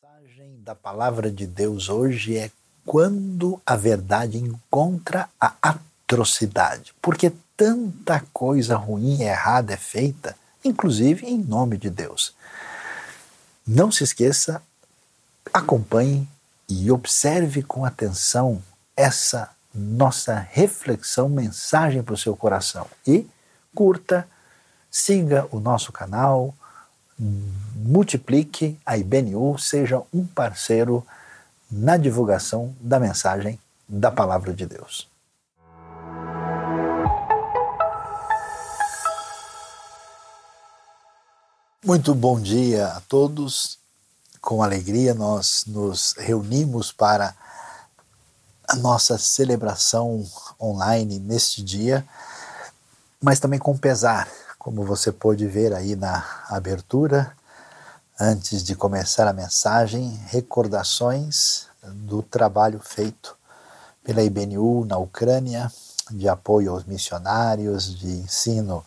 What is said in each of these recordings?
mensagem da palavra de Deus hoje é quando a verdade encontra a atrocidade. Porque tanta coisa ruim e errada é feita, inclusive em nome de Deus. Não se esqueça, acompanhe e observe com atenção essa nossa reflexão, mensagem para o seu coração. E curta, siga o nosso canal multiplique a IBNU, seja um parceiro na divulgação da mensagem da Palavra de Deus. Muito bom dia a todos. Com alegria, nós nos reunimos para a nossa celebração online neste dia, mas também com pesar como você pôde ver aí na abertura, antes de começar a mensagem, recordações do trabalho feito pela IBNU na Ucrânia, de apoio aos missionários, de ensino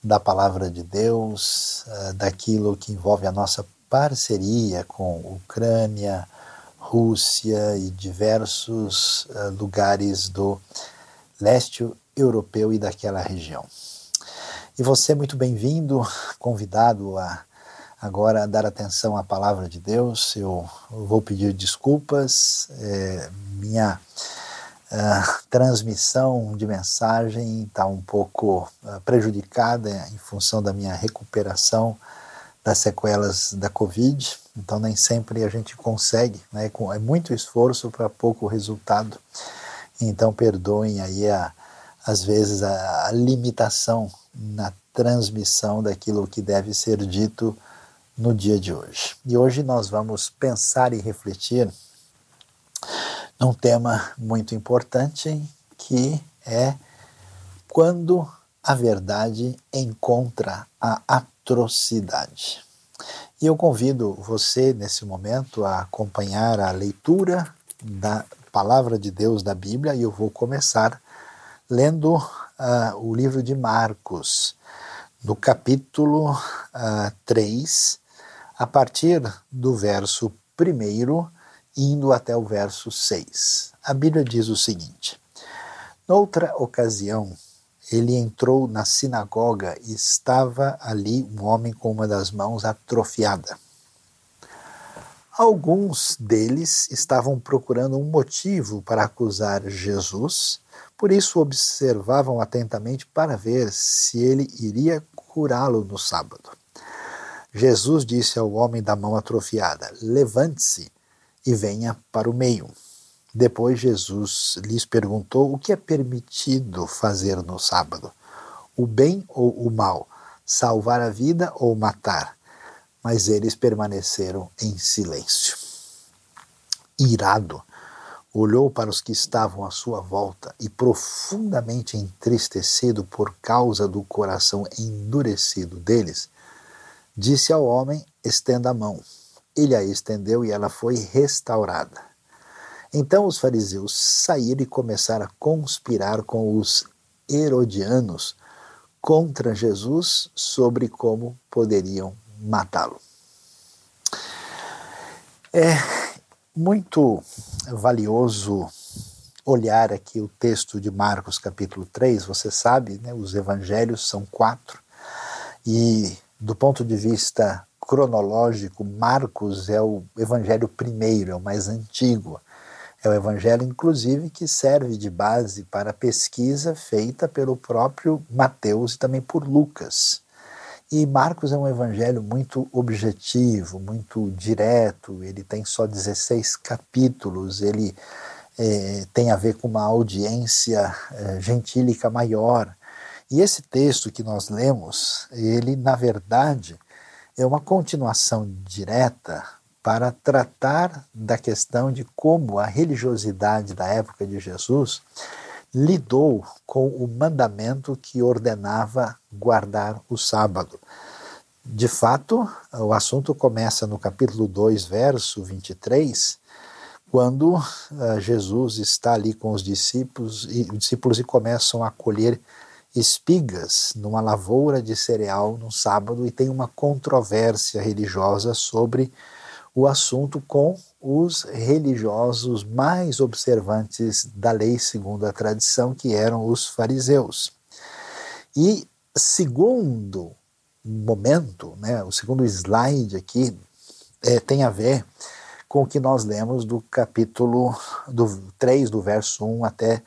da palavra de Deus, eh, daquilo que envolve a nossa parceria com Ucrânia, Rússia e diversos eh, lugares do leste europeu e daquela região. E você, muito bem-vindo, convidado a agora dar atenção à palavra de Deus. Eu vou pedir desculpas, é, minha uh, transmissão de mensagem está um pouco uh, prejudicada em função da minha recuperação das sequelas da Covid, então nem sempre a gente consegue, né, com, é muito esforço para pouco resultado. Então perdoem aí a, às vezes a, a limitação na transmissão daquilo que deve ser dito no dia de hoje. E hoje nós vamos pensar e refletir num tema muito importante que é quando a verdade encontra a atrocidade. E eu convido você nesse momento a acompanhar a leitura da palavra de Deus da Bíblia e eu vou começar lendo uh, o livro de Marcos, no capítulo uh, 3, a partir do verso 1, indo até o verso 6. A Bíblia diz o seguinte: Noutra ocasião, ele entrou na sinagoga e estava ali um homem com uma das mãos atrofiada. Alguns deles estavam procurando um motivo para acusar Jesus por isso observavam atentamente para ver se ele iria curá-lo no sábado. Jesus disse ao homem da mão atrofiada: Levante-se e venha para o meio. Depois Jesus lhes perguntou o que é permitido fazer no sábado: o bem ou o mal, salvar a vida ou matar. Mas eles permaneceram em silêncio. Irado, olhou para os que estavam à sua volta e, profundamente entristecido por causa do coração endurecido deles, disse ao homem: Estenda a mão. Ele a estendeu e ela foi restaurada. Então os fariseus saíram e começaram a conspirar com os herodianos contra Jesus sobre como poderiam matá-lo. É, muito valioso olhar aqui o texto de Marcos, capítulo 3. Você sabe, né, os evangelhos são quatro, e do ponto de vista cronológico, Marcos é o evangelho primeiro, é o mais antigo. É o evangelho, inclusive, que serve de base para a pesquisa feita pelo próprio Mateus e também por Lucas. E Marcos é um evangelho muito objetivo, muito direto, ele tem só 16 capítulos, ele é, tem a ver com uma audiência é, gentílica maior. E esse texto que nós lemos, ele, na verdade, é uma continuação direta para tratar da questão de como a religiosidade da época de Jesus lidou com o mandamento que ordenava guardar o sábado. De fato, o assunto começa no capítulo 2, verso 23, quando uh, Jesus está ali com os discípulos e, os discípulos e começam a colher espigas numa lavoura de cereal no sábado e tem uma controvérsia religiosa sobre o assunto com os religiosos mais observantes da lei segundo a tradição, que eram os fariseus. E segundo momento, né, o segundo slide aqui é, tem a ver com o que nós lemos do capítulo do 3, do verso 1 até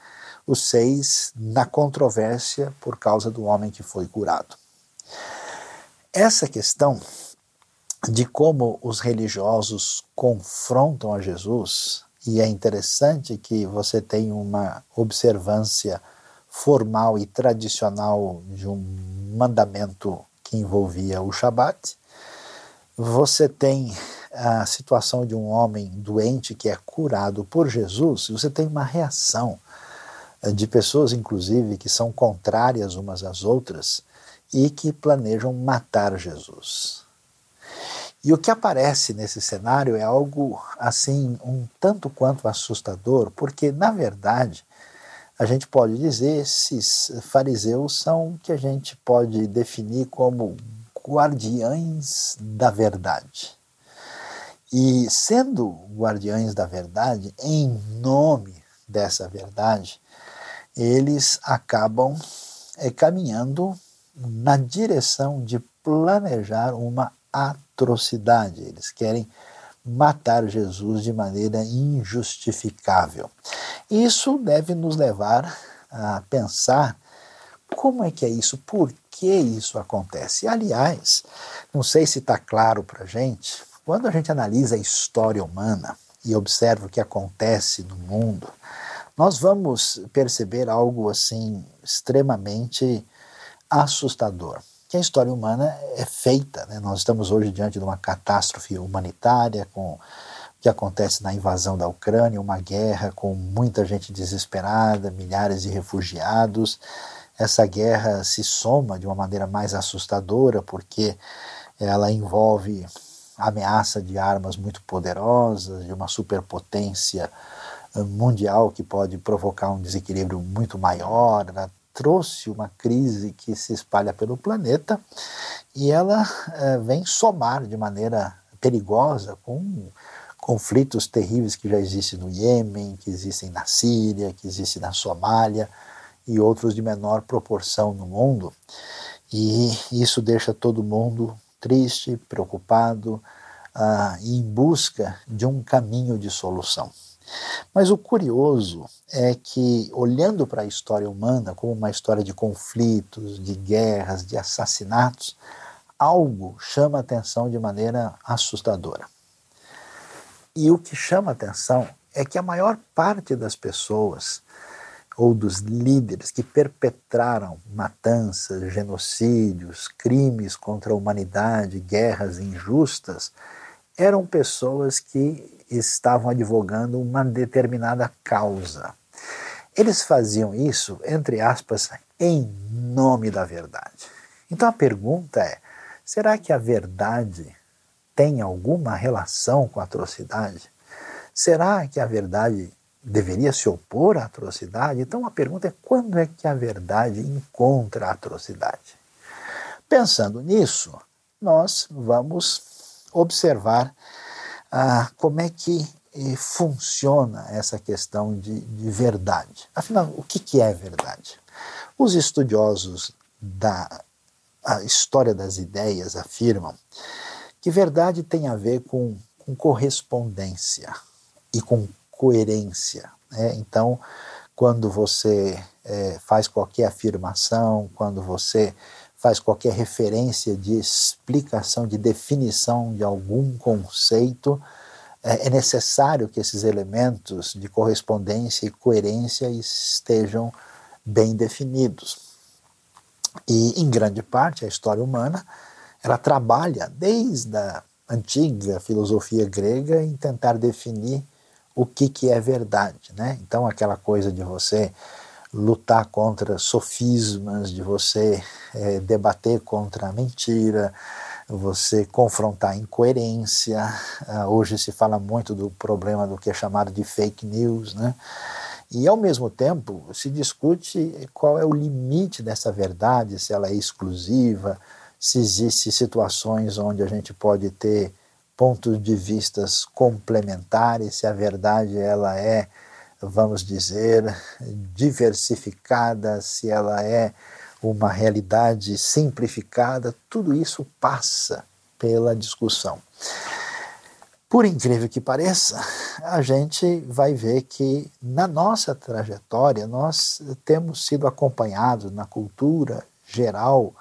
o 6, na controvérsia por causa do homem que foi curado. Essa questão de como os religiosos confrontam a Jesus, e é interessante que você tem uma observância formal e tradicional de um mandamento que envolvia o Shabat. Você tem a situação de um homem doente que é curado por Jesus, você tem uma reação eh, de pessoas, inclusive, que são contrárias umas às outras e que planejam matar Jesus. E o que aparece nesse cenário é algo assim um tanto quanto assustador, porque na verdade a gente pode dizer esses fariseus são o que a gente pode definir como guardiães da verdade. E sendo guardiães da verdade, em nome dessa verdade, eles acabam é, caminhando na direção de planejar uma atrocidade. Eles querem matar Jesus de maneira injustificável. Isso deve nos levar a pensar como é que é isso, por que isso acontece. Aliás, não sei se está claro para a gente, quando a gente analisa a história humana e observa o que acontece no mundo, nós vamos perceber algo assim extremamente assustador que a história humana é feita. Né? Nós estamos hoje diante de uma catástrofe humanitária, com o que acontece na invasão da Ucrânia, uma guerra com muita gente desesperada, milhares de refugiados. Essa guerra se soma de uma maneira mais assustadora, porque ela envolve ameaça de armas muito poderosas, de uma superpotência mundial que pode provocar um desequilíbrio muito maior, ela trouxe uma crise que se espalha pelo planeta e ela é, vem somar de maneira perigosa com conflitos terríveis que já existem no Iêmen, que existem na Síria, que existem na Somália e outros de menor proporção no mundo. E isso deixa todo mundo triste, preocupado uh, e em busca de um caminho de solução. Mas o curioso é que, olhando para a história humana como uma história de conflitos, de guerras, de assassinatos, algo chama atenção de maneira assustadora. E o que chama atenção é que a maior parte das pessoas ou dos líderes que perpetraram matanças, genocídios, crimes contra a humanidade, guerras injustas, eram pessoas que estavam advogando uma determinada causa. Eles faziam isso, entre aspas, em nome da verdade. Então a pergunta é: será que a verdade tem alguma relação com a atrocidade? Será que a verdade deveria se opor à atrocidade? Então a pergunta é: quando é que a verdade encontra a atrocidade? Pensando nisso, nós vamos observar ah, como é que eh, funciona essa questão de, de verdade. Afinal, o que, que é verdade? Os estudiosos da história das ideias afirmam que verdade tem a ver com, com correspondência e com coerência. Né? Então, quando você é, faz qualquer afirmação, quando você faz qualquer referência de explicação, de definição de algum conceito, é, é necessário que esses elementos de correspondência e coerência estejam bem definidos. E, em grande parte, a história humana ela trabalha desde a antiga filosofia grega em tentar definir o que, que é verdade. Né? Então, aquela coisa de você lutar contra sofismas, de você é, debater contra a mentira, você confrontar incoerência. Uh, hoje se fala muito do problema do que é chamado de fake news, né? E ao mesmo tempo se discute qual é o limite dessa verdade, se ela é exclusiva, se existem situações onde a gente pode ter pontos de vistas complementares, se a verdade ela é, vamos dizer, diversificada, se ela é uma realidade simplificada, tudo isso passa pela discussão. Por incrível que pareça, a gente vai ver que na nossa trajetória nós temos sido acompanhados na cultura geral,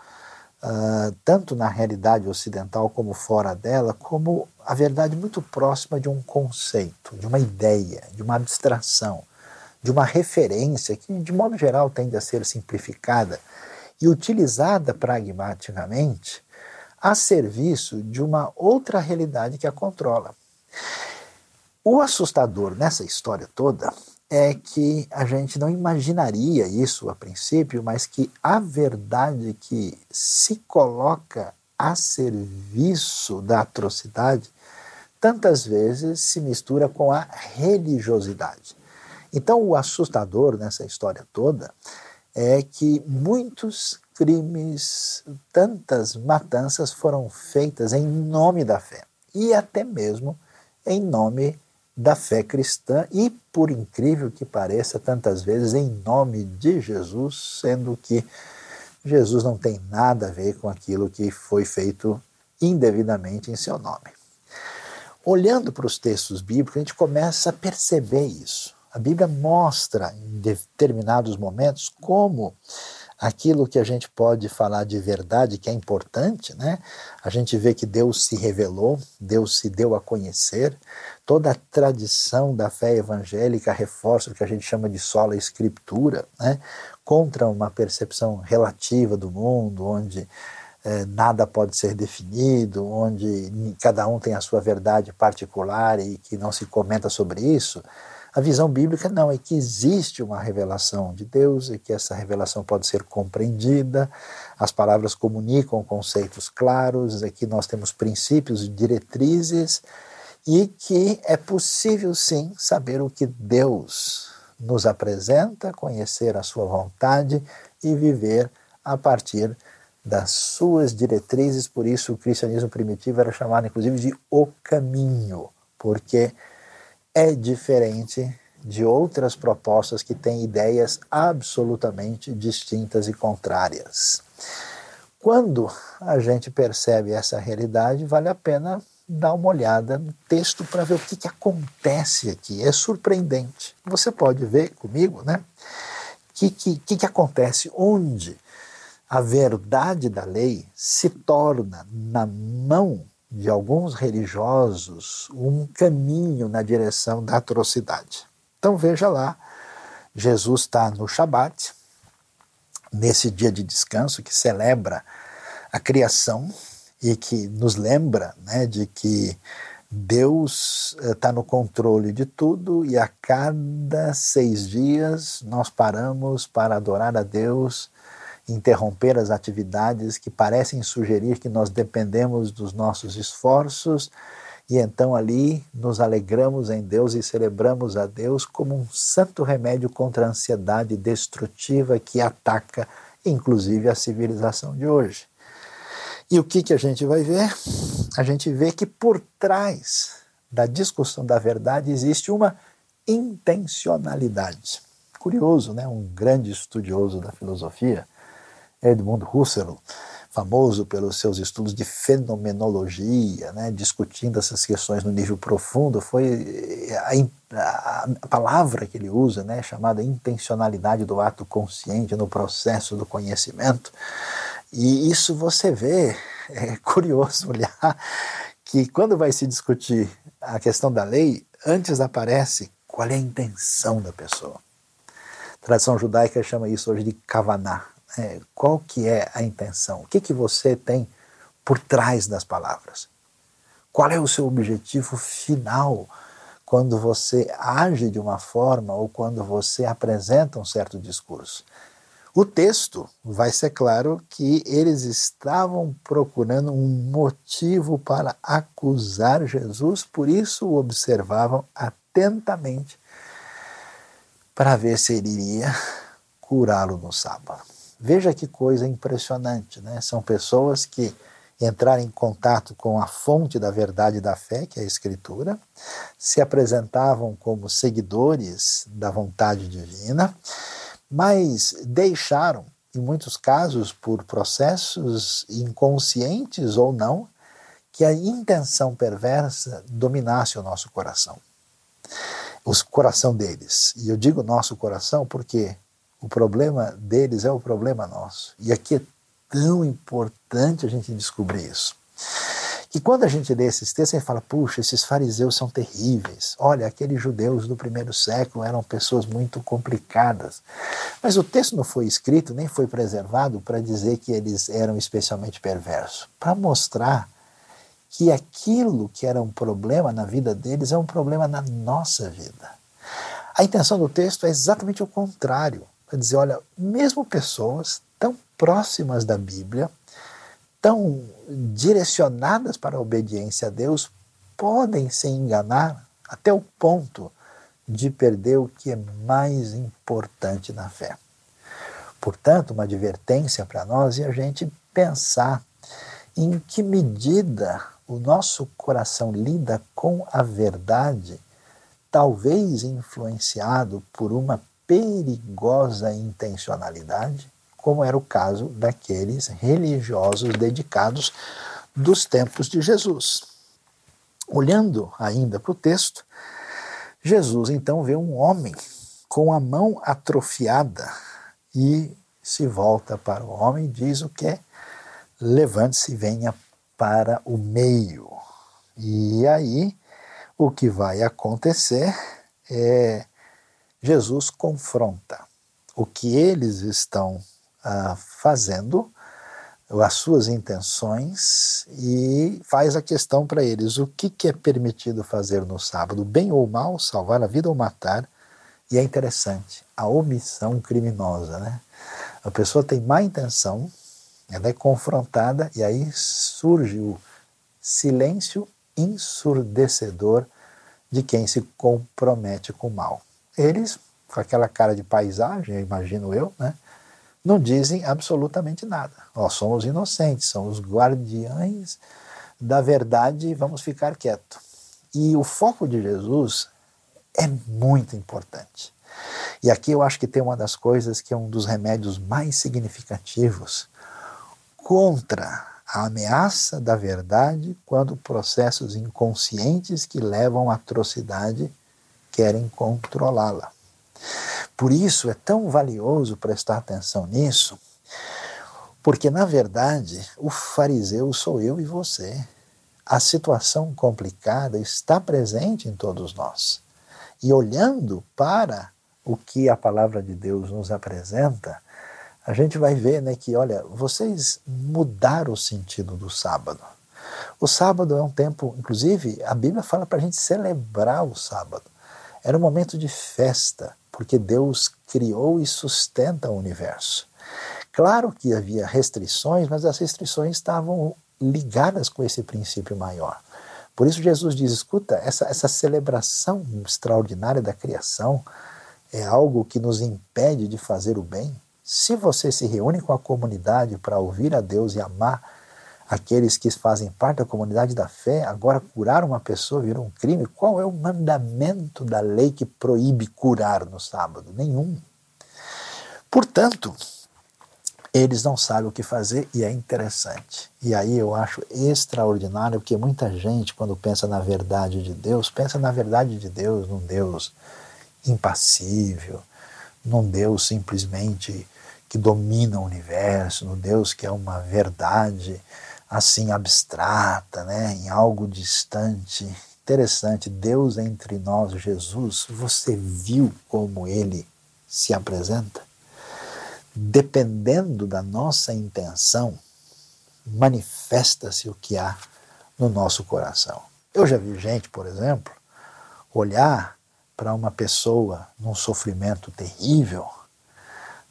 uh, tanto na realidade ocidental como fora dela, como a verdade muito próxima de um conceito, de uma ideia, de uma abstração, de uma referência que, de modo geral, tende a ser simplificada e utilizada pragmaticamente a serviço de uma outra realidade que a controla. O assustador nessa história toda é que a gente não imaginaria isso a princípio, mas que a verdade que se coloca a serviço da atrocidade tantas vezes se mistura com a religiosidade. Então, o assustador nessa história toda é que muitos crimes, tantas matanças foram feitas em nome da fé e até mesmo em nome da fé cristã e, por incrível que pareça, tantas vezes em nome de Jesus, sendo que Jesus não tem nada a ver com aquilo que foi feito indevidamente em seu nome. Olhando para os textos bíblicos, a gente começa a perceber isso. A Bíblia mostra em determinados momentos como aquilo que a gente pode falar de verdade, que é importante, né? A gente vê que Deus se revelou, Deus se deu a conhecer. Toda a tradição da fé evangélica reforça o que a gente chama de sola escritura, né? Contra uma percepção relativa do mundo, onde eh, nada pode ser definido, onde cada um tem a sua verdade particular e que não se comenta sobre isso. A visão bíblica não, é que existe uma revelação de Deus e que essa revelação pode ser compreendida, as palavras comunicam conceitos claros, aqui nós temos princípios e diretrizes e que é possível sim saber o que Deus nos apresenta, conhecer a sua vontade e viver a partir das suas diretrizes, por isso o cristianismo primitivo era chamado inclusive de o caminho, porque é diferente de outras propostas que têm ideias absolutamente distintas e contrárias. Quando a gente percebe essa realidade, vale a pena dar uma olhada no texto para ver o que, que acontece aqui. É surpreendente. Você pode ver comigo, né? O que, que, que acontece? Onde a verdade da lei se torna na mão de alguns religiosos um caminho na direção da atrocidade. Então veja lá, Jesus está no Shabat, nesse dia de descanso que celebra a criação e que nos lembra né, de que Deus está eh, no controle de tudo e a cada seis dias nós paramos para adorar a Deus interromper as atividades que parecem sugerir que nós dependemos dos nossos esforços e então ali nos alegramos em Deus e celebramos a Deus como um santo remédio contra a ansiedade destrutiva que ataca inclusive a civilização de hoje. E o que, que a gente vai ver? A gente vê que por trás da discussão da verdade existe uma intencionalidade. Curioso, né? Um grande estudioso da filosofia Edmund Husserl, famoso pelos seus estudos de fenomenologia, né, discutindo essas questões no nível profundo, foi a, a, a, palavra que ele usa, né, chamada intencionalidade do ato consciente no processo do conhecimento. E isso você vê, é curioso olhar que quando vai se discutir a questão da lei, antes aparece qual é a intenção da pessoa. A tradição judaica chama isso hoje de kavaná, é, qual que é a intenção? O que, que você tem por trás das palavras? Qual é o seu objetivo final quando você age de uma forma ou quando você apresenta um certo discurso? O texto vai ser claro que eles estavam procurando um motivo para acusar Jesus, por isso o observavam atentamente para ver se ele iria curá-lo no sábado. Veja que coisa impressionante, né? São pessoas que entrar em contato com a fonte da verdade da fé, que é a Escritura, se apresentavam como seguidores da vontade divina, mas deixaram, em muitos casos por processos inconscientes ou não, que a intenção perversa dominasse o nosso coração. O coração deles. E eu digo nosso coração porque o problema deles é o problema nosso. E aqui é tão importante a gente descobrir isso. Que quando a gente lê esses textos, a gente fala, puxa, esses fariseus são terríveis. Olha, aqueles judeus do primeiro século eram pessoas muito complicadas. Mas o texto não foi escrito, nem foi preservado para dizer que eles eram especialmente perversos. Para mostrar que aquilo que era um problema na vida deles é um problema na nossa vida. A intenção do texto é exatamente o contrário. Dizer, olha, mesmo pessoas tão próximas da Bíblia, tão direcionadas para a obediência a Deus, podem se enganar até o ponto de perder o que é mais importante na fé. Portanto, uma advertência para nós é a gente pensar em que medida o nosso coração lida com a verdade, talvez influenciado por uma perigosa intencionalidade, como era o caso daqueles religiosos dedicados dos tempos de Jesus. Olhando ainda para o texto, Jesus então vê um homem com a mão atrofiada e se volta para o homem e diz o que? Levante-se e venha para o meio. E aí o que vai acontecer é Jesus confronta o que eles estão ah, fazendo, as suas intenções, e faz a questão para eles: o que, que é permitido fazer no sábado, bem ou mal, salvar a vida ou matar? E é interessante, a omissão criminosa, né? A pessoa tem má intenção, ela é confrontada e aí surge o silêncio ensurdecedor de quem se compromete com o mal. Eles, com aquela cara de paisagem, imagino eu, né, não dizem absolutamente nada. Nós somos inocentes, somos guardiães da verdade e vamos ficar quietos. E o foco de Jesus é muito importante. E aqui eu acho que tem uma das coisas que é um dos remédios mais significativos contra a ameaça da verdade quando processos inconscientes que levam à atrocidade querem controlá-la. Por isso é tão valioso prestar atenção nisso, porque na verdade o fariseu sou eu e você. A situação complicada está presente em todos nós. E olhando para o que a palavra de Deus nos apresenta, a gente vai ver né, que, olha, vocês mudaram o sentido do sábado. O sábado é um tempo, inclusive, a Bíblia fala para a gente celebrar o sábado. Era um momento de festa, porque Deus criou e sustenta o universo. Claro que havia restrições, mas as restrições estavam ligadas com esse princípio maior. Por isso Jesus diz: escuta, essa, essa celebração extraordinária da criação é algo que nos impede de fazer o bem. Se você se reúne com a comunidade para ouvir a Deus e amar aqueles que fazem parte da comunidade da fé, agora curar uma pessoa virou um crime. Qual é o mandamento da lei que proíbe curar no sábado? Nenhum. Portanto, eles não sabem o que fazer e é interessante. E aí eu acho extraordinário porque muita gente, quando pensa na verdade de Deus, pensa na verdade de Deus, num Deus impassível, num Deus simplesmente que domina o universo, num Deus que é uma verdade assim abstrata, né, em algo distante. Interessante, Deus entre nós, Jesus, você viu como ele se apresenta? Dependendo da nossa intenção, manifesta-se o que há no nosso coração. Eu já vi gente, por exemplo, olhar para uma pessoa num sofrimento terrível,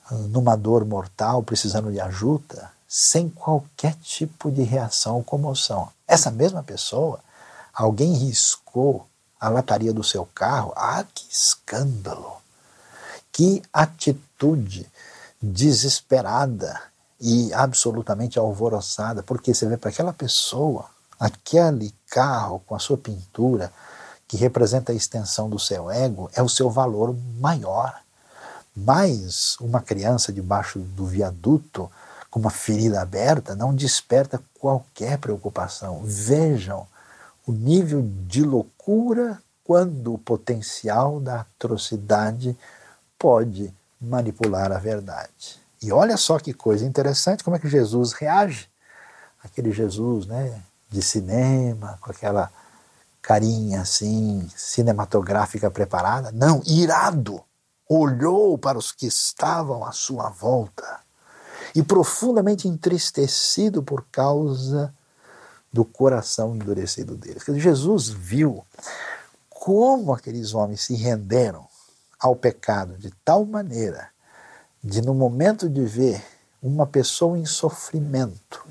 numa dor mortal, precisando de ajuda, sem qualquer tipo de reação ou comoção. Essa mesma pessoa, alguém riscou a lataria do seu carro. Ah, que escândalo! Que atitude desesperada e absolutamente alvoroçada, porque você vê para aquela pessoa, aquele carro com a sua pintura, que representa a extensão do seu ego, é o seu valor maior. Mas uma criança debaixo do viaduto, com uma ferida aberta, não desperta qualquer preocupação. Vejam o nível de loucura quando o potencial da atrocidade pode manipular a verdade. E olha só que coisa interessante, como é que Jesus reage. Aquele Jesus né, de cinema, com aquela carinha assim, cinematográfica preparada. Não, irado, olhou para os que estavam à sua volta e profundamente entristecido por causa do coração endurecido deles. Jesus viu como aqueles homens se renderam ao pecado de tal maneira de, no momento de ver uma pessoa em sofrimento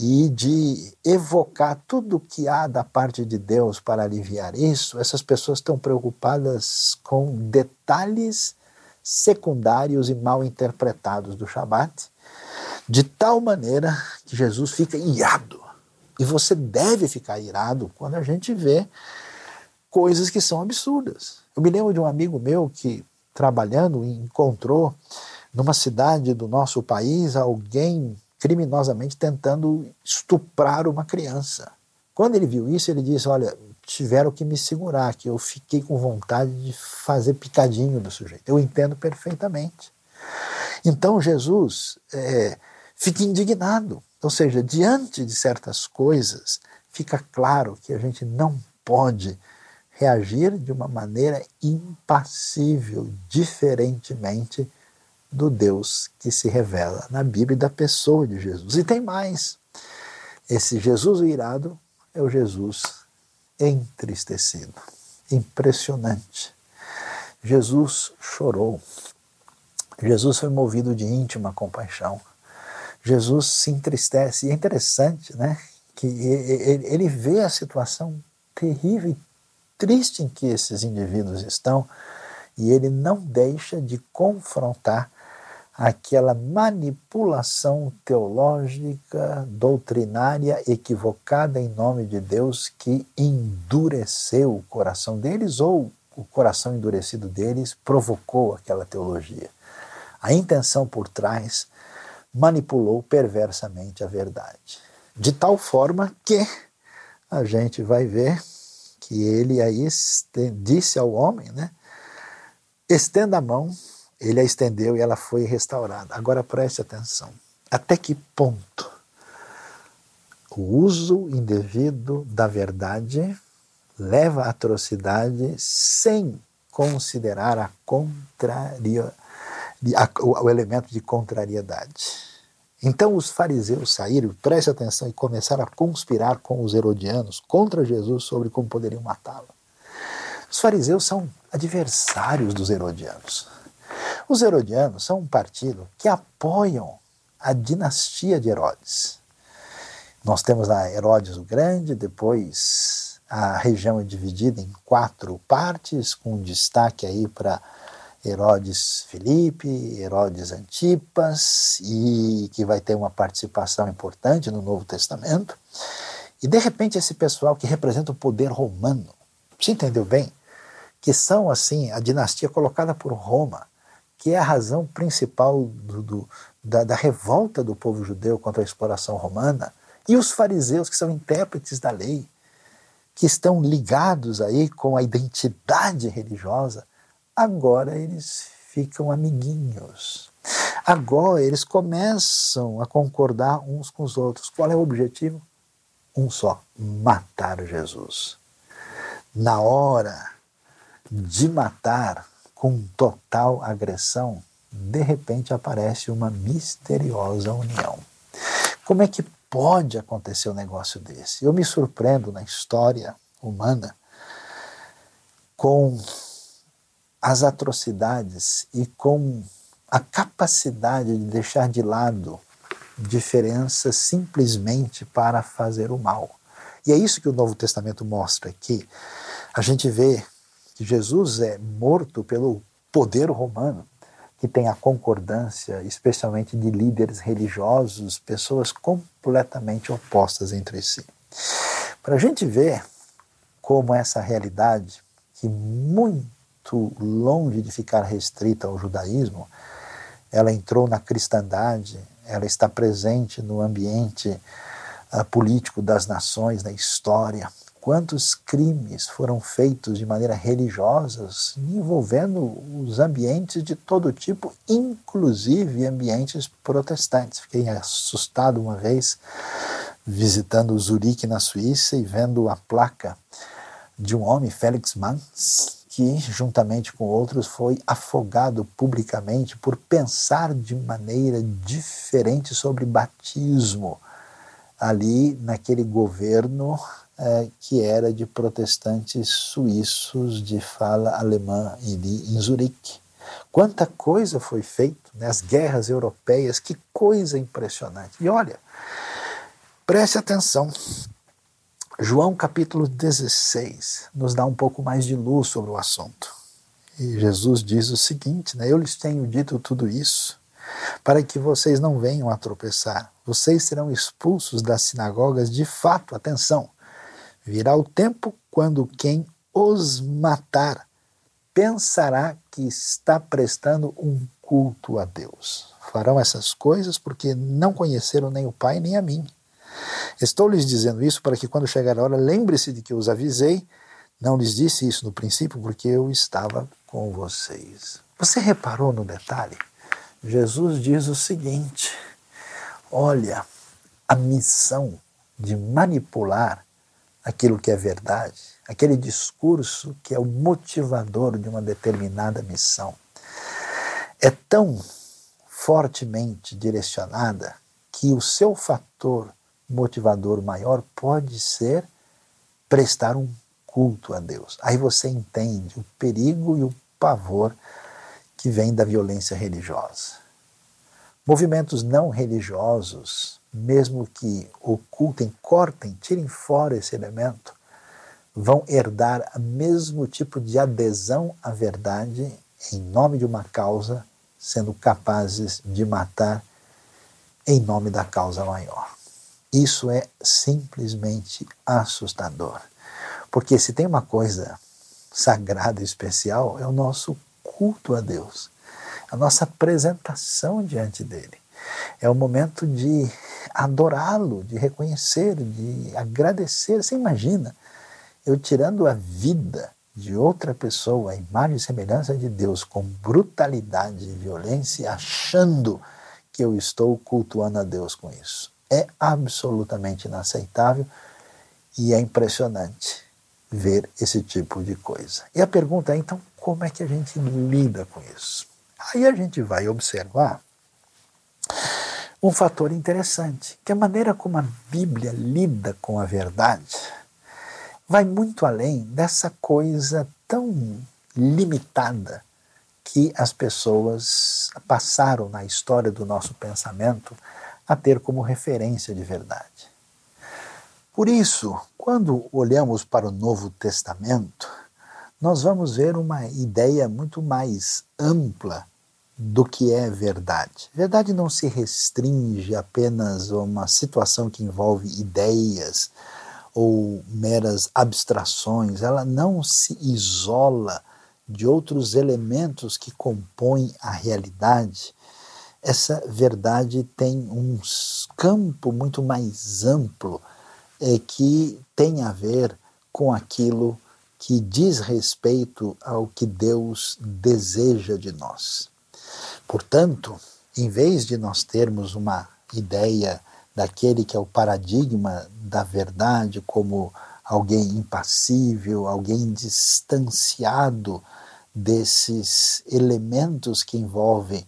e de evocar tudo o que há da parte de Deus para aliviar isso, essas pessoas estão preocupadas com detalhes secundários e mal interpretados do Shabat, de tal maneira que Jesus fica irado. E você deve ficar irado quando a gente vê coisas que são absurdas. Eu me lembro de um amigo meu que, trabalhando, encontrou numa cidade do nosso país alguém criminosamente tentando estuprar uma criança. Quando ele viu isso, ele disse: Olha, tiveram que me segurar, que eu fiquei com vontade de fazer picadinho do sujeito. Eu entendo perfeitamente. Então Jesus é, fica indignado. Ou seja, diante de certas coisas, fica claro que a gente não pode reagir de uma maneira impassível, diferentemente do Deus que se revela na Bíblia e da pessoa de Jesus. E tem mais. Esse Jesus irado é o Jesus entristecido. Impressionante. Jesus chorou. Jesus foi movido de íntima compaixão. Jesus se entristece. E é interessante, né? Que ele vê a situação terrível e triste em que esses indivíduos estão e ele não deixa de confrontar aquela manipulação teológica, doutrinária, equivocada em nome de Deus que endureceu o coração deles ou o coração endurecido deles provocou aquela teologia. A intenção por trás manipulou perversamente a verdade. De tal forma que a gente vai ver que ele aí disse ao homem, né? Estenda a mão, ele a estendeu e ela foi restaurada. Agora preste atenção. Até que ponto o uso indevido da verdade leva à atrocidade sem considerar a contraria, a, o, o elemento de contrariedade. Então os fariseus saíram, preste atenção, e começaram a conspirar com os herodianos contra Jesus sobre como poderiam matá-lo. Os fariseus são adversários dos herodianos. Os herodianos são um partido que apoiam a dinastia de Herodes. Nós temos a Herodes o Grande, depois a região é dividida em quatro partes, com destaque aí para Herodes Filipe, Herodes Antipas, e que vai ter uma participação importante no Novo Testamento. E de repente esse pessoal que representa o poder romano, você entendeu bem? Que são assim a dinastia colocada por Roma, que é a razão principal do, do, da, da revolta do povo judeu contra a exploração romana, e os fariseus que são intérpretes da lei, que estão ligados aí com a identidade religiosa, agora eles ficam amiguinhos. Agora eles começam a concordar uns com os outros. Qual é o objetivo? Um só: matar Jesus. Na hora de matar com total agressão, de repente aparece uma misteriosa união. Como é que pode acontecer um negócio desse? Eu me surpreendo na história humana com as atrocidades e com a capacidade de deixar de lado diferenças simplesmente para fazer o mal. E é isso que o Novo Testamento mostra aqui. A gente vê que Jesus é morto pelo poder romano, que tem a concordância, especialmente de líderes religiosos, pessoas completamente opostas entre si. Para a gente ver como essa realidade, que muito longe de ficar restrita ao judaísmo, ela entrou na cristandade, ela está presente no ambiente uh, político das nações, na história. Quantos crimes foram feitos de maneira religiosa, envolvendo os ambientes de todo tipo, inclusive ambientes protestantes. Fiquei assustado uma vez visitando Zurique, na Suíça, e vendo a placa de um homem, Félix Mans, que, juntamente com outros, foi afogado publicamente por pensar de maneira diferente sobre batismo, ali naquele governo é, que era de protestantes suíços de fala alemã em Zurique. Quanta coisa foi feita nas né? guerras europeias, que coisa impressionante. E olha, preste atenção, João capítulo 16 nos dá um pouco mais de luz sobre o assunto. E Jesus diz o seguinte: né, Eu lhes tenho dito tudo isso para que vocês não venham a tropeçar. Vocês serão expulsos das sinagogas de fato. Atenção! Virá o tempo quando quem os matar pensará que está prestando um culto a Deus. Farão essas coisas porque não conheceram nem o Pai nem a mim. Estou lhes dizendo isso para que, quando chegar a hora, lembre-se de que eu os avisei. Não lhes disse isso no princípio, porque eu estava com vocês. Você reparou no detalhe? Jesus diz o seguinte: olha, a missão de manipular aquilo que é verdade, aquele discurso que é o motivador de uma determinada missão, é tão fortemente direcionada que o seu fator motivador maior pode ser prestar um culto a Deus. Aí você entende o perigo e o pavor que vem da violência religiosa. Movimentos não religiosos, mesmo que ocultem, cortem, tirem fora esse elemento, vão herdar o mesmo tipo de adesão à verdade em nome de uma causa, sendo capazes de matar em nome da causa maior. Isso é simplesmente assustador. Porque se tem uma coisa sagrada e especial, é o nosso culto a Deus, a nossa apresentação diante dele. É o momento de adorá-lo, de reconhecer, de agradecer. Você imagina eu tirando a vida de outra pessoa, a imagem e semelhança de Deus, com brutalidade e violência, achando que eu estou cultuando a Deus com isso é absolutamente inaceitável e é impressionante ver esse tipo de coisa. E a pergunta é então como é que a gente lida com isso? Aí a gente vai observar um fator interessante, que a maneira como a Bíblia lida com a verdade vai muito além dessa coisa tão limitada que as pessoas passaram na história do nosso pensamento a ter como referência de verdade. Por isso, quando olhamos para o Novo Testamento, nós vamos ver uma ideia muito mais ampla do que é verdade. Verdade não se restringe apenas a uma situação que envolve ideias ou meras abstrações, ela não se isola de outros elementos que compõem a realidade essa verdade tem um campo muito mais amplo é, que tem a ver com aquilo que diz respeito ao que Deus deseja de nós. Portanto, em vez de nós termos uma ideia daquele que é o paradigma da verdade como alguém impassível, alguém distanciado desses elementos que envolvem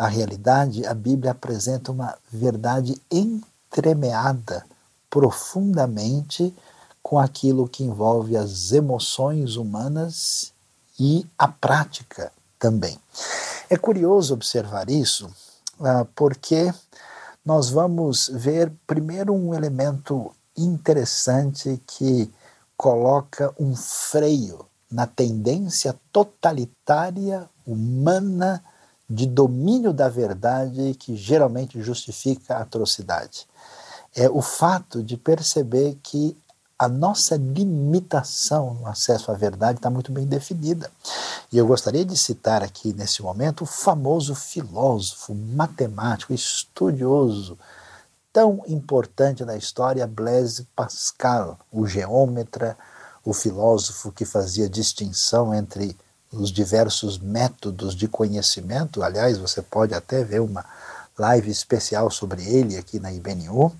a realidade, a Bíblia apresenta uma verdade entremeada profundamente com aquilo que envolve as emoções humanas e a prática também. É curioso observar isso, ah, porque nós vamos ver primeiro um elemento interessante que coloca um freio na tendência totalitária humana de domínio da verdade que geralmente justifica a atrocidade. É o fato de perceber que a nossa limitação no acesso à verdade está muito bem definida. E eu gostaria de citar aqui nesse momento o famoso filósofo, matemático, estudioso, tão importante na história, Blaise Pascal, o geômetra, o filósofo que fazia distinção entre os diversos métodos de conhecimento. Aliás, você pode até ver uma live especial sobre ele aqui na IBNU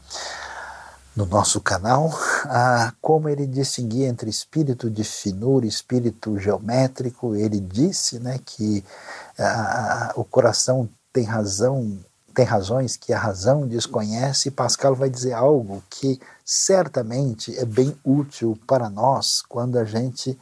no nosso canal, ah, como ele distinguia entre espírito de finura e espírito geométrico. Ele disse né, que ah, o coração tem razão, tem razões que a razão desconhece, Pascal vai dizer algo que certamente é bem útil para nós quando a gente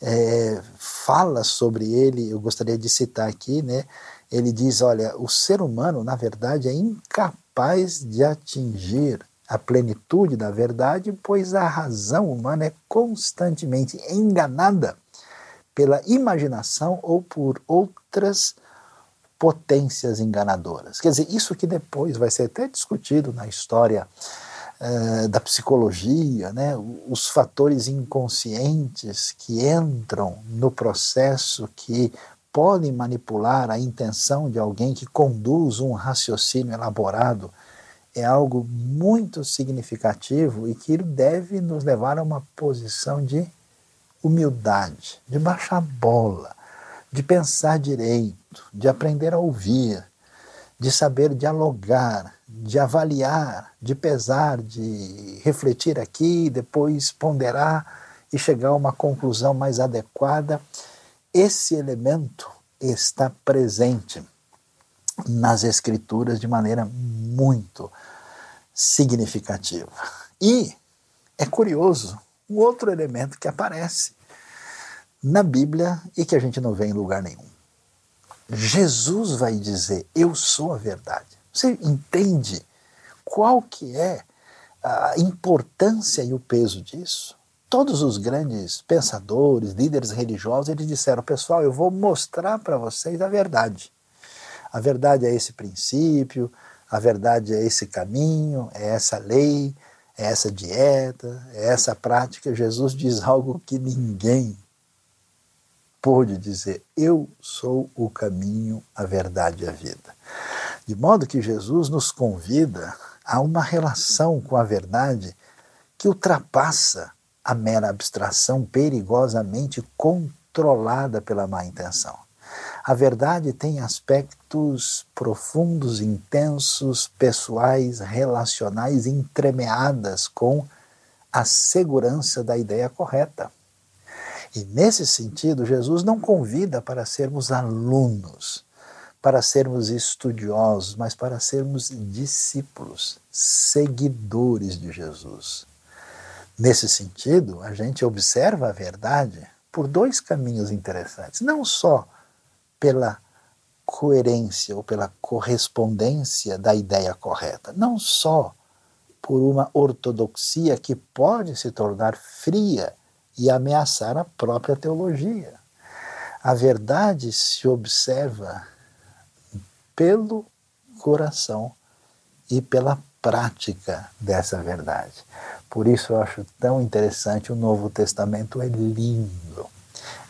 é, fala sobre ele. Eu gostaria de citar aqui, né? Ele diz: olha, o ser humano, na verdade, é incapaz de atingir a plenitude da verdade, pois a razão humana é constantemente enganada pela imaginação ou por outras potências enganadoras. Quer dizer, isso que depois vai ser até discutido na história uh, da psicologia, né? os fatores inconscientes que entram no processo que podem manipular a intenção de alguém que conduz um raciocínio elaborado é algo muito significativo e que deve nos levar a uma posição de humildade, de baixar bola, de pensar direito, de aprender a ouvir, de saber dialogar, de avaliar, de pesar, de refletir aqui, depois ponderar e chegar a uma conclusão mais adequada. Esse elemento está presente nas Escrituras de maneira muito significativa. E é curioso um outro elemento que aparece na Bíblia e que a gente não vê em lugar nenhum. Jesus vai dizer: Eu sou a verdade. Você entende qual que é a importância e o peso disso? Todos os grandes pensadores, líderes religiosos, eles disseram: Pessoal, eu vou mostrar para vocês a verdade. A verdade é esse princípio, a verdade é esse caminho, é essa lei, é essa dieta, é essa prática. Jesus diz algo que ninguém pôde dizer: Eu sou o caminho, a verdade e a vida. De modo que Jesus nos convida a uma relação com a verdade que ultrapassa a mera abstração perigosamente controlada pela má intenção. A verdade tem aspectos profundos, intensos, pessoais, relacionais, entremeadas com a segurança da ideia correta. E nesse sentido, Jesus não convida para sermos alunos, para sermos estudiosos, mas para sermos discípulos, seguidores de Jesus. Nesse sentido, a gente observa a verdade por dois caminhos interessantes. Não só pela coerência ou pela correspondência da ideia correta, não só por uma ortodoxia que pode se tornar fria e ameaçar a própria teologia. A verdade se observa pelo coração e pela prática dessa verdade. Por isso eu acho tão interessante o Novo Testamento é lindo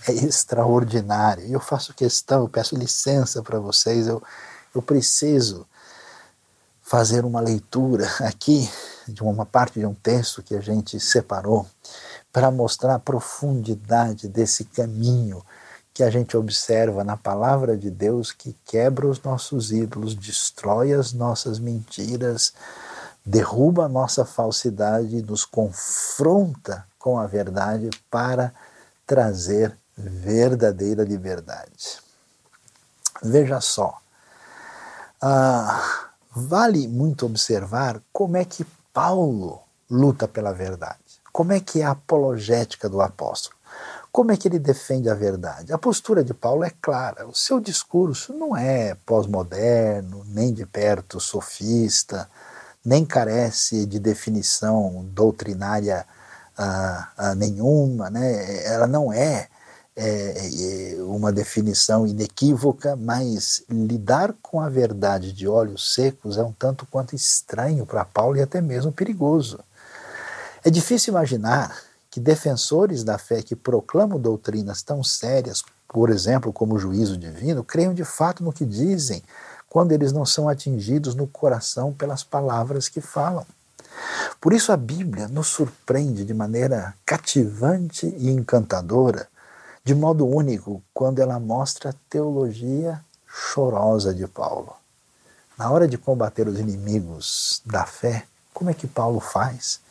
é extraordinária. E eu faço questão, eu peço licença para vocês, eu, eu preciso fazer uma leitura aqui de uma parte de um texto que a gente separou para mostrar a profundidade desse caminho que a gente observa na palavra de Deus que quebra os nossos ídolos, destrói as nossas mentiras, derruba a nossa falsidade, nos confronta com a verdade para trazer verdadeira liberdade. Veja só, ah, vale muito observar como é que Paulo luta pela verdade, como é que é a apologética do apóstolo, como é que ele defende a verdade. A postura de Paulo é clara, o seu discurso não é pós-moderno, nem de perto sofista, nem carece de definição doutrinária ah, ah, nenhuma, né? ela não é é, é, uma definição inequívoca, mas lidar com a verdade de olhos secos é um tanto quanto estranho para Paulo e até mesmo perigoso. É difícil imaginar que defensores da fé que proclamam doutrinas tão sérias, por exemplo, como o juízo divino, creiam de fato no que dizem quando eles não são atingidos no coração pelas palavras que falam. Por isso a Bíblia nos surpreende de maneira cativante e encantadora de modo único quando ela mostra a teologia chorosa de Paulo. Na hora de combater os inimigos da fé, como é que Paulo faz?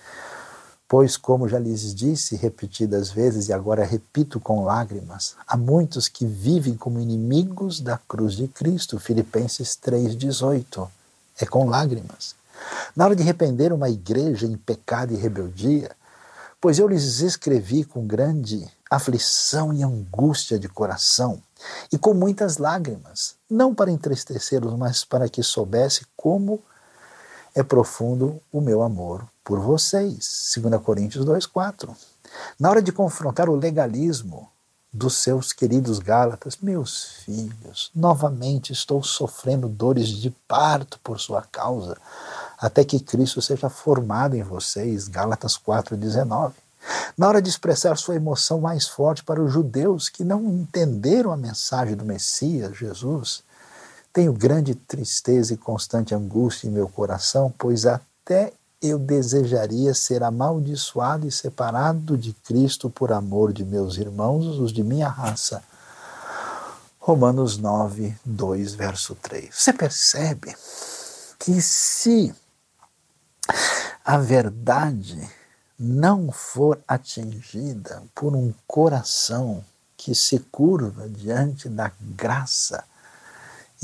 Pois, como já lhes disse repetidas vezes e agora repito com lágrimas, há muitos que vivem como inimigos da cruz de Cristo. Filipenses 3,18. É com lágrimas. Na hora de arrepender uma igreja em pecado e rebeldia, pois eu lhes escrevi com grande aflição e angústia de coração, e com muitas lágrimas, não para entristecê-los, mas para que soubesse como é profundo o meu amor por vocês. 2 Coríntios 2,4. Na hora de confrontar o legalismo dos seus queridos Gálatas, meus filhos, novamente estou sofrendo dores de parto por sua causa, até que Cristo seja formado em vocês. Gálatas 4,19 na hora de expressar sua emoção mais forte para os judeus que não entenderam a mensagem do Messias, Jesus, tenho grande tristeza e constante angústia em meu coração, pois até eu desejaria ser amaldiçoado e separado de Cristo por amor de meus irmãos, os de minha raça. Romanos 9, 2, verso 3. Você percebe que se a verdade não for atingida por um coração que se curva diante da graça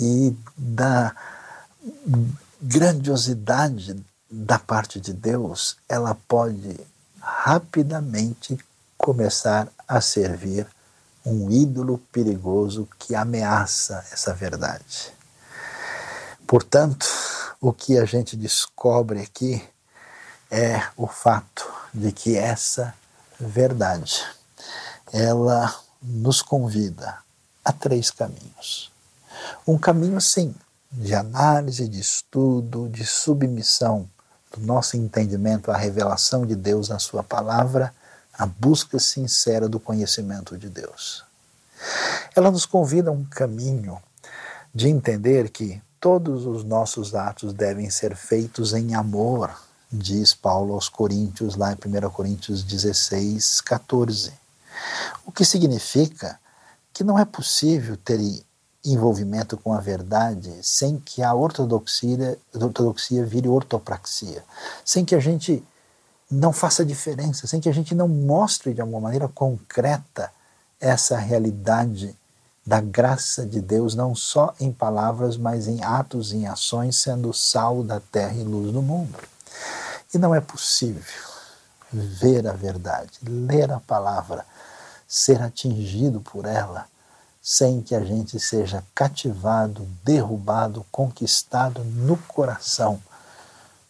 e da grandiosidade da parte de Deus, ela pode rapidamente começar a servir um ídolo perigoso que ameaça essa verdade. Portanto, o que a gente descobre aqui é o fato de que essa verdade ela nos convida a três caminhos. Um caminho, sim, de análise, de estudo, de submissão do nosso entendimento à revelação de Deus na Sua palavra, a busca sincera do conhecimento de Deus. Ela nos convida a um caminho de entender que todos os nossos atos devem ser feitos em amor diz Paulo aos Coríntios, lá em 1 Coríntios 16, 14. O que significa que não é possível ter envolvimento com a verdade sem que a ortodoxia, ortodoxia vire ortopraxia, sem que a gente não faça diferença, sem que a gente não mostre de alguma maneira concreta essa realidade da graça de Deus, não só em palavras, mas em atos, em ações, sendo sal da terra e luz do mundo. E não é possível ver a verdade, ler a palavra, ser atingido por ela, sem que a gente seja cativado, derrubado, conquistado no coração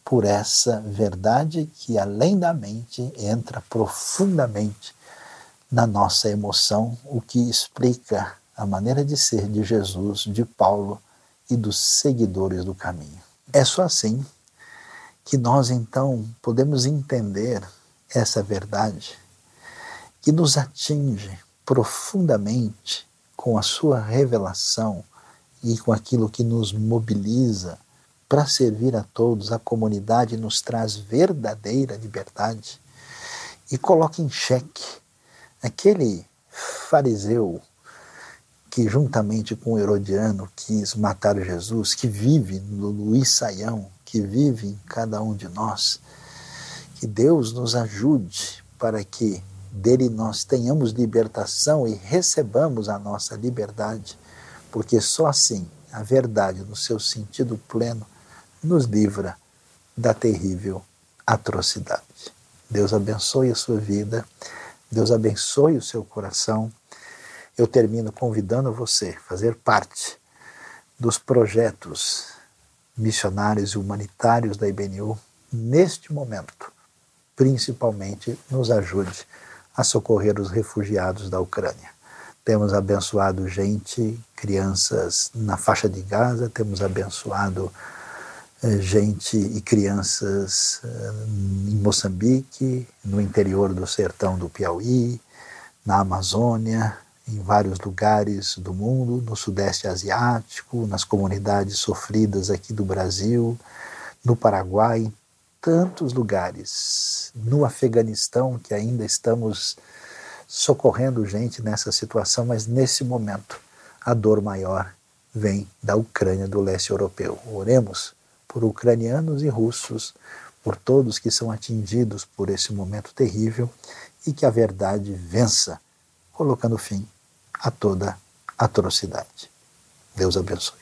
por essa verdade que, além da mente, entra profundamente na nossa emoção, o que explica a maneira de ser de Jesus, de Paulo e dos seguidores do caminho. É só assim que nós então podemos entender essa verdade que nos atinge profundamente com a sua revelação e com aquilo que nos mobiliza para servir a todos, a comunidade nos traz verdadeira liberdade e coloca em xeque aquele fariseu que juntamente com o Herodiano quis matar Jesus, que vive no Luís Saião, que vive em cada um de nós. Que Deus nos ajude para que dele nós tenhamos libertação e recebamos a nossa liberdade, porque só assim a verdade, no seu sentido pleno, nos livra da terrível atrocidade. Deus abençoe a sua vida, Deus abençoe o seu coração. Eu termino convidando você a fazer parte dos projetos missionários e humanitários da IBNU, neste momento, principalmente nos ajude a socorrer os refugiados da Ucrânia. temos abençoado gente, crianças na faixa de Gaza, temos abençoado eh, gente e crianças eh, em Moçambique, no interior do sertão do Piauí, na Amazônia, em vários lugares do mundo, no Sudeste Asiático, nas comunidades sofridas aqui do Brasil, no Paraguai, tantos lugares, no Afeganistão, que ainda estamos socorrendo gente nessa situação, mas nesse momento a dor maior vem da Ucrânia, do leste europeu. Oremos por ucranianos e russos, por todos que são atingidos por esse momento terrível e que a verdade vença, colocando fim a toda atrocidade. Deus abençoe.